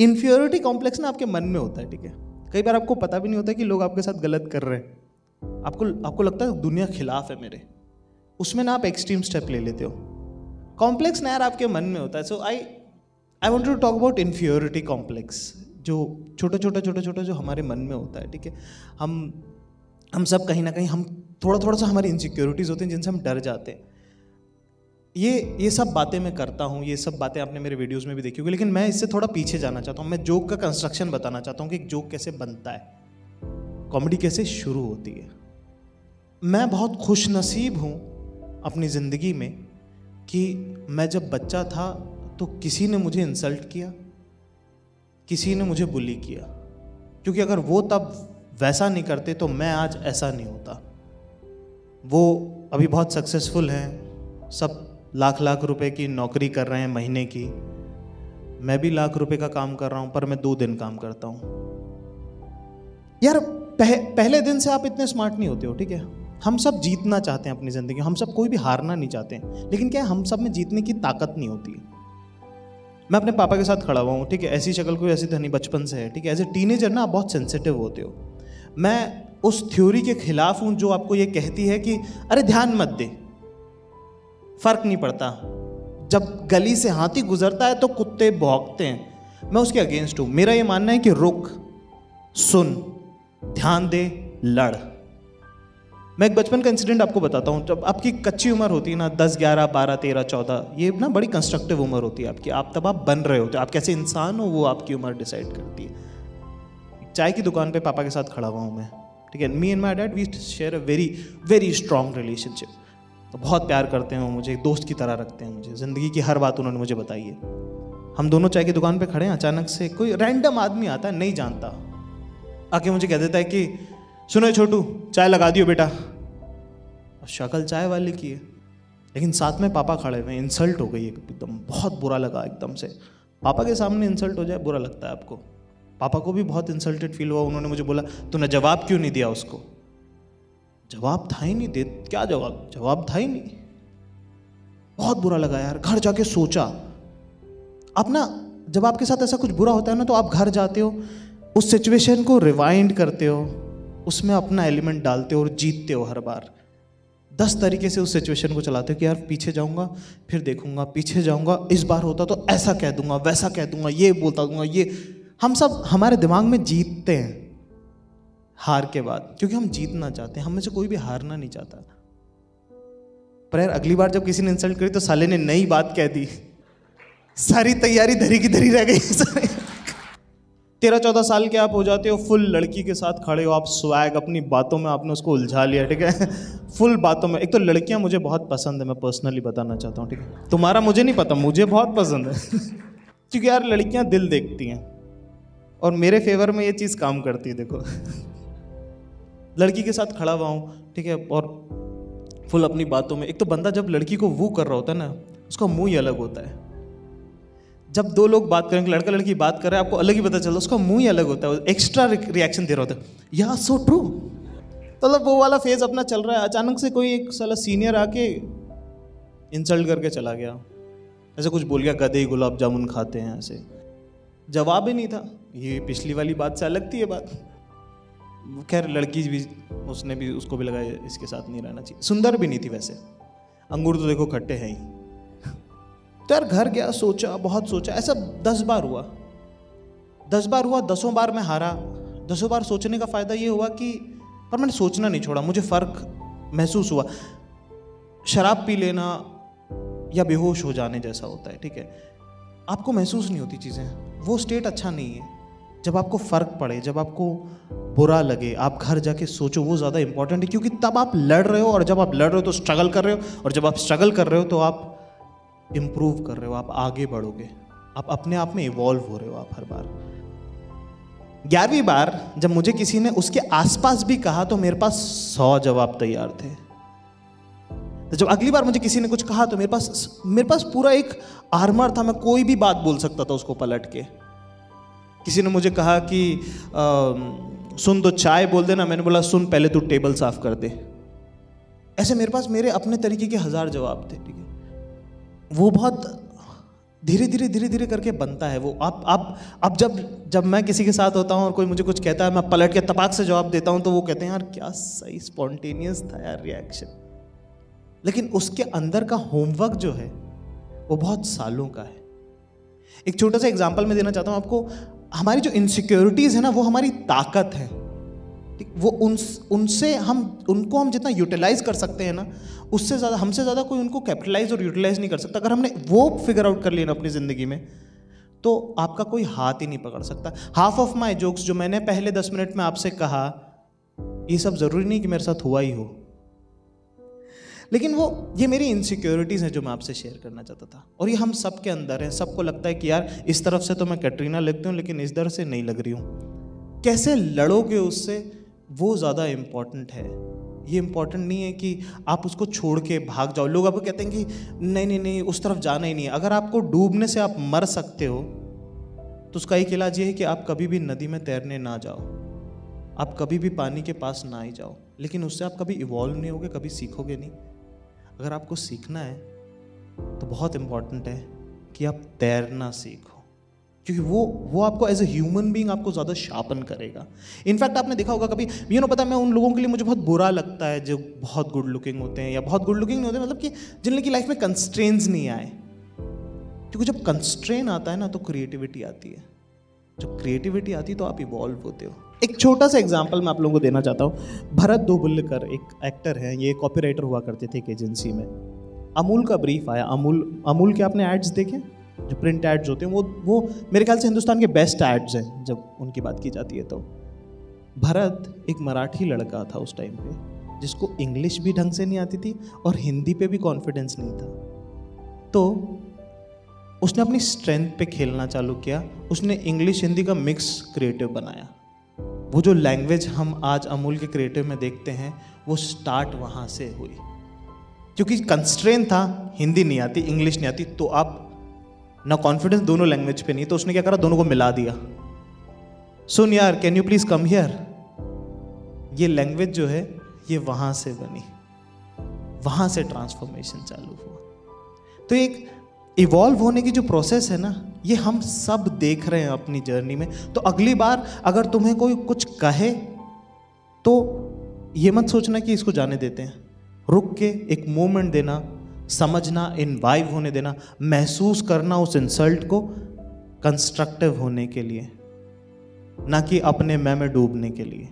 Inferiority complex ना आपके मन में होता है, ठीक है? कई बार आपको पता भी नहीं होता कि लोग आपके साथ गलत कर रहे हैं। आपको आपको लगता है दुनिया खिलाफ है मेरे। उसमें ना आप एक्सट्रीम स्टेप ले लेते हो। कॉम्प्लेक्स ना यार आपके मन में होता है। So I I want to talk about inferiority complex जो छोटा छोटा छोटा छोटा जो हमारे मन में होता है, ठीक है? हम हम सब कहीं ना कहीं, हम थोड़ा थोड़ा सा हमारी इनसिक्योरिटीज़ होती हैं, जिनसे हम डर जाते हैं। ये ये सब बातें मैं करता हूँ, ये सब बातें आपने मेरे वीडियोस में भी देखी होगी, लेकिन मैं इससे थोड़ा पीछे जाना चाहता हूँ। मैं जोक का कंस्ट्रक्शन बताना चाहता हूँ कि एक जोक कैसे बनता है। कॉमेडी कैसे शुरू होती है। मैं बहुत खुश नसीब हूँ अपनी ज़िंदगी में कि मैं जब बच्चा था तो किसी ने मुझे इंसल्ट किया, किसी ने मुझे बुली किया। क्योंकि अगर वो तब वैसा नहीं करते तो मैं आज ऐसा नहीं होता। वो अभी बहुत सक्सेसफुल हैं, सब लाख लाख रुपए की नौकरी कर रहे हैं महीने की। मैं भी लाख रुपए का काम कर रहा हूँ पर मैं दो दिन काम करता हूँ। यार पह, पहले दिन से आप इतने स्मार्ट नहीं होते हो ठीक है? हम सब जीतना चाहते हैं अपनी ज़िंदगी हम सब कोई भी हारना नहीं चाहते हैं। लेकिन क्या हम सब में जीतने की ताकत नहीं होती? मैं अपने पापा के साथ खड़ा हुआ हूँ ठीक है? ऐसी शक्ल कोई ऐसी धनी बचपन से है ठीक है? एज ए टीनेजर ना आप बहुत सेंसिटिव होते हो। मैं उस थ्योरी के खिलाफ हूँ जो आपको ये कहती है कि अरे ध्यान मत दे। फ़र्क नहीं पड़ता। जब गली से हाथी गुजरता है तो कुत्ते भौंकते हैं। मैं उसके अगेंस्ट हूँ। मेरा ये मानना है कि रुक, सुन, ध्यान दे, लड़। मैं एक बचपन का इंसिडेंट आपको बताता हूँ। जब आपकी कच्ची उम्र होती है ना, दस, ग्यारह, बारह, तेरह, चौदह, ये ना बड़ी कंस्ट्रक्टिव उम्र होती है आपकी। आप तब आप बन रहे होते हो। आप कैसे इंसान हो, वो आपकी उम्र डिसाइड करती है। चाय की दुकान पे पापा के साथ खड़ा हुआ हूँ मैं। ठीक है? Me and my dad we share a very very strong relationship तो बहुत प्यार करते हैं वो मुझे, एक दोस्त की तरह रखते हैं मुझे। ज़िंदगी की हर बात उन्होंने मुझे बताई है। हम दोनों चाय की दुकान पे खड़े हैं, अचानक से कोई रैंडम आदमी आता है, नहीं जानता। आके मुझे कह देता है कि, सुनो छोटू, चाय लगा दियो बेटा। शक्ल चाय वाले की है। लेकिन साथ में पापा खड़े हुए इंसल्ट हो गई एकदम, बहुत बुरा लगा एकदम से। पापा के सामने इंसल्ट हो जाए, बुरा लगता है आपको। पापा को भी बहुत इंसल्टेड फील हुआ, उन्होंने मुझे बोला, तूने जवाब क्यों नहीं दिया उसको? जवाब था ही नहीं दे, क्या जवाब? जवाब था ही नहीं। बहुत बुरा लगा यार, घर जाके सोचा। आप ना, जब आपके साथ ऐसा कुछ बुरा होता है ना तो आप घर जाते हो, उस सिचुएशन को रिवाइंड करते हो, उसमें अपना एलिमेंट डालते हो और जीतते हो हर बार। दस तरीके से उस सिचुएशन को चलाते हो कि यार, पीछे जाऊँगा, फिर देखूँगा, पीछे जाऊँगा, इस बार होता तो ऐसा कह दूँगा, वैसा कह दूँगा, ये बोलता दूँगा, ये। हम सब, हमारे दिमाग में जीतते हैं। हार के बाद, क्योंकि हम जीतना चाहते हैं, हम में से कोई भी हारना नहीं चाहता। पर यार, अगली बार जब किसी ने इंसल्ट करी तो साले ने नई बात कह दी। सारी तैयारी धरी की धरी रह गई। तेरह चौदह साल के आप हो जाते हो फुल लड़की के साथ खड़े हो, आप स्वैग अपनी बातों में आपने उसको उलझा लिया, ठीक है? फुल बातों में। एक तो लड़कियाँ मुझे बहुत पसंद है, मैं पर्सनली बताना चाहता हूँ, ठीक है? तुम्हारा मुझे नहीं पता, मुझे बहुत पसंद है। क्योंकि यार, लड़कियाँ दिल देखती हैं। और मेरे फेवर में ये चीज़ काम करती है, देखो। लड़की के साथ खड़ा हुआ हूँ, ठीक है, और फुल अपनी बातों में। एक तो बंदा जब लड़की को वो कर रहा होता है ना, उसका मुँह ही अलग होता है। जब दो लोग बात करेंगे लड़का लड़की बात कर रहे हैं, आपको अलग ही पता चलता है, उसका मुँह ही अलग होता है एक्स्ट्रा रिएक्शन दे रहा होता है। या सो ट्रू मतलब वो वाला फ़ेज़ अपना चल रहा है, अचानक से कोई एक साला सीनियर आके इंसल्ट करके चला गया। ऐसे कुछ बोल गया, गधे गुलाब जामुन खाते हैं, ऐसे। जवाब ही नहीं था। ये पिछली वाली बात से अलग थी ये बात। खैर, लड़की भी, उसने भी, उसको भी लगाया इसके साथ नहीं रहना चाहिए। सुंदर भी नहीं थी वैसे। अंगूर तो देखो खट्टे हैं ही। तो यार, घर गया, सोचा, बहुत सोचा, ऐसा दस बार हुआ। दस बार हुआ, दसों बार मैं हारा। दसों बार सोचने का फ़ायदा ये हुआ कि, पर मैंने सोचना नहीं छोड़ा, मुझे फ़र्क महसूस हुआ। शराब पी लेना या बेहोश हो जाने जैसा होता है, ठीक है? आपको महसूस नहीं होती चीज़ें। वो स्टेट अच्छा नहीं है। जब आपको फ़र्क पड़े, जब आपको बुरा लगे, आप घर जाके सोचो, वो ज़्यादा इंपॉर्टेंट है, क्योंकि तब आप लड़ रहे हो और जब आप लड़ रहे हो तो स्ट्रगल कर रहे हो और जब आप स्ट्रगल कर रहे हो तो आप इम्प्रूव कर रहे हो, आप आगे बढ़ोगे, आप अपने आप में इवॉल्व हो रहे हो आप हर बार। ग्यारहवीं बार जब मुझे किसी ने उसके आसपास भी कहा तो मेरे पास सौ जवाब तैयार थे। तो जब अगली बार मुझे किसी ने कुछ कहा तो मेरे पास मेरे पास पूरा एक आर्मर था, मैं कोई भी बात बोल सकता था उसको पलट के। किसी ने मुझे कहा कि आ, सुन तो चाय बोल देना। मैंने बोला सुन पहले तू टेबल साफ़ कर दे। ऐसे मेरे पास मेरे अपने तरीके के हज़ार जवाब थे ठीक है? वो बहुत धीरे धीरे धीरे धीरे करके बनता है। वो आप आप अब जब जब मैं किसी के साथ होता हूँ और कोई मुझे कुछ कहता है मैं पलट के तपाक से जवाब देता हूँ तो वो कहते हैं यार क्या सही स्पॉन्टेनियस था यार रिएक्शन। लेकिन उसके अंदर का होमवर्क जो है वो बहुत सालों का है। एक छोटा सा एग्ज़ाम्पल मैं देना चाहता हूँ आपको। हमारी जो इनसिक्योरिटीज़ है ना, वो हमारी ताकत है। वो उन उनसे हम, उनको हम जितना यूटिलाइज कर सकते हैं ना, उससे ज़्यादा, हमसे ज़्यादा कोई उनको कैपिटलाइज और यूटिलाइज नहीं कर सकता। अगर हमने वो फिगर आउट कर लिया ना अपनी ज़िंदगी में तो आपका कोई हाथ ही नहीं पकड़ सकता। हाफ़ ऑफ़ माई जोक्स जो मैंने पहले दस मिनट में आपसे कहा, ये सब ज़रूरी नहीं कि मेरे साथ हुआ ही हो। लेकिन वो, ये मेरी इनसिक्योरिटीज़ हैं जो मैं आपसे शेयर करना चाहता था। और ये हम सब के अंदर हैं। सबको लगता है कि यार, इस तरफ़ से तो मैं कैटरीना लगती हूँ, लेकिन इस तरफ़ से नहीं लग रही हूँ। कैसे लड़ोगे उससे? वो ज़्यादा इंपॉर्टेंट है। ये इंपॉर्टेंट नहीं है कि आप उसको छोड़ के भाग जाओ। लोग आपको कहते हैं कि नहीं नहीं नहीं, उस तरफ़ जाना ही नहीं है। अगर आपको डूबने से आप मर सकते हो तो उसका एक इलाज ये है कि आप कभी भी नदी में तैरने ना जाओ। आप कभी भी पानी के पास ना ही जाओ। लेकिन उससे आप कभी इवॉल्व नहीं होगे, कभी सीखोगे नहीं। अगर आपको सीखना है तो बहुत इंपॉर्टेंट है कि आप तैरना सीखो। क्योंकि वो वो आपको एज ए ह्यूमन बींग आपको ज़्यादा शार्पन करेगा। इनफैक्ट आपने देखा होगा कभी यू नो पता है, मैं उन लोगों के लिए मुझे बहुत बुरा लगता है जो बहुत गुड लुकिंग होते हैं या बहुत गुड लुकिंग नहीं होते मतलब कि जिन की लाइफ में कंस्ट्रेंस नहीं आए। क्योंकि जब कंस्ट्रेन आता है ना तो क्रिएटिविटी आती है। जब क्रिएटिविटी आती है तो आप इवॉल्व होते हो। एक छोटा सा एग्ज़ाम्पल मैं आप लोगों को देना चाहता हूँ। भरत दोबुल्लकर एक एक्टर है, ये कॉपीराइटर हुआ करते थे एक एजेंसी में। अमूल का ब्रीफ आया। अमूल अमूल के आपने एड्स देखे? जो प्रिंट एड्स होते हैं, वो वो मेरे ख्याल से हिंदुस्तान के बेस्ट एड्स हैं, जब उनकी बात की जाती है तो। भरत एक मराठी लड़का था उस टाइम पे, जिसको इंग्लिश भी ढंग से नहीं आती थी और हिंदी पे भी कॉन्फिडेंस नहीं था। तो उसने अपनी स्ट्रेंथ पे खेलना चालू किया, उसने इंग्लिश हिंदी का मिक्स क्रिएटिव बनाया। वो जो लैंग्वेज हम आज अमूल के क्रिएटिव में देखते हैं, वो स्टार्ट वहाँ से हुई। क्योंकि कंस्ट्रेन था, हिंदी नहीं आती इंग्लिश नहीं आती तो आप ना कॉन्फिडेंस दोनों लैंग्वेज पे नहीं तो उसने क्या करा? दोनों को मिला दिया। सुन यार can you please come here ये लैंग्वेज जो है, ये वहाँ से बनी। वहाँ से ट्रांसफॉर्मेशन चालू हुआ। तो एक इवॉल्व होने की जो प्रोसेस है ना, ये हम सब देख रहे हैं अपनी जर्नी में। तो अगली बार अगर तुम्हें कोई कुछ कहे तो ये मत सोचना कि इसको जाने देते हैं। रुक के एक मोमेंट देना, समझना इनवाइव होने देना, महसूस करना उस इंसल्ट को कंस्ट्रक्टिव होने के लिए, ना कि अपने मैं में डूबने के लिए।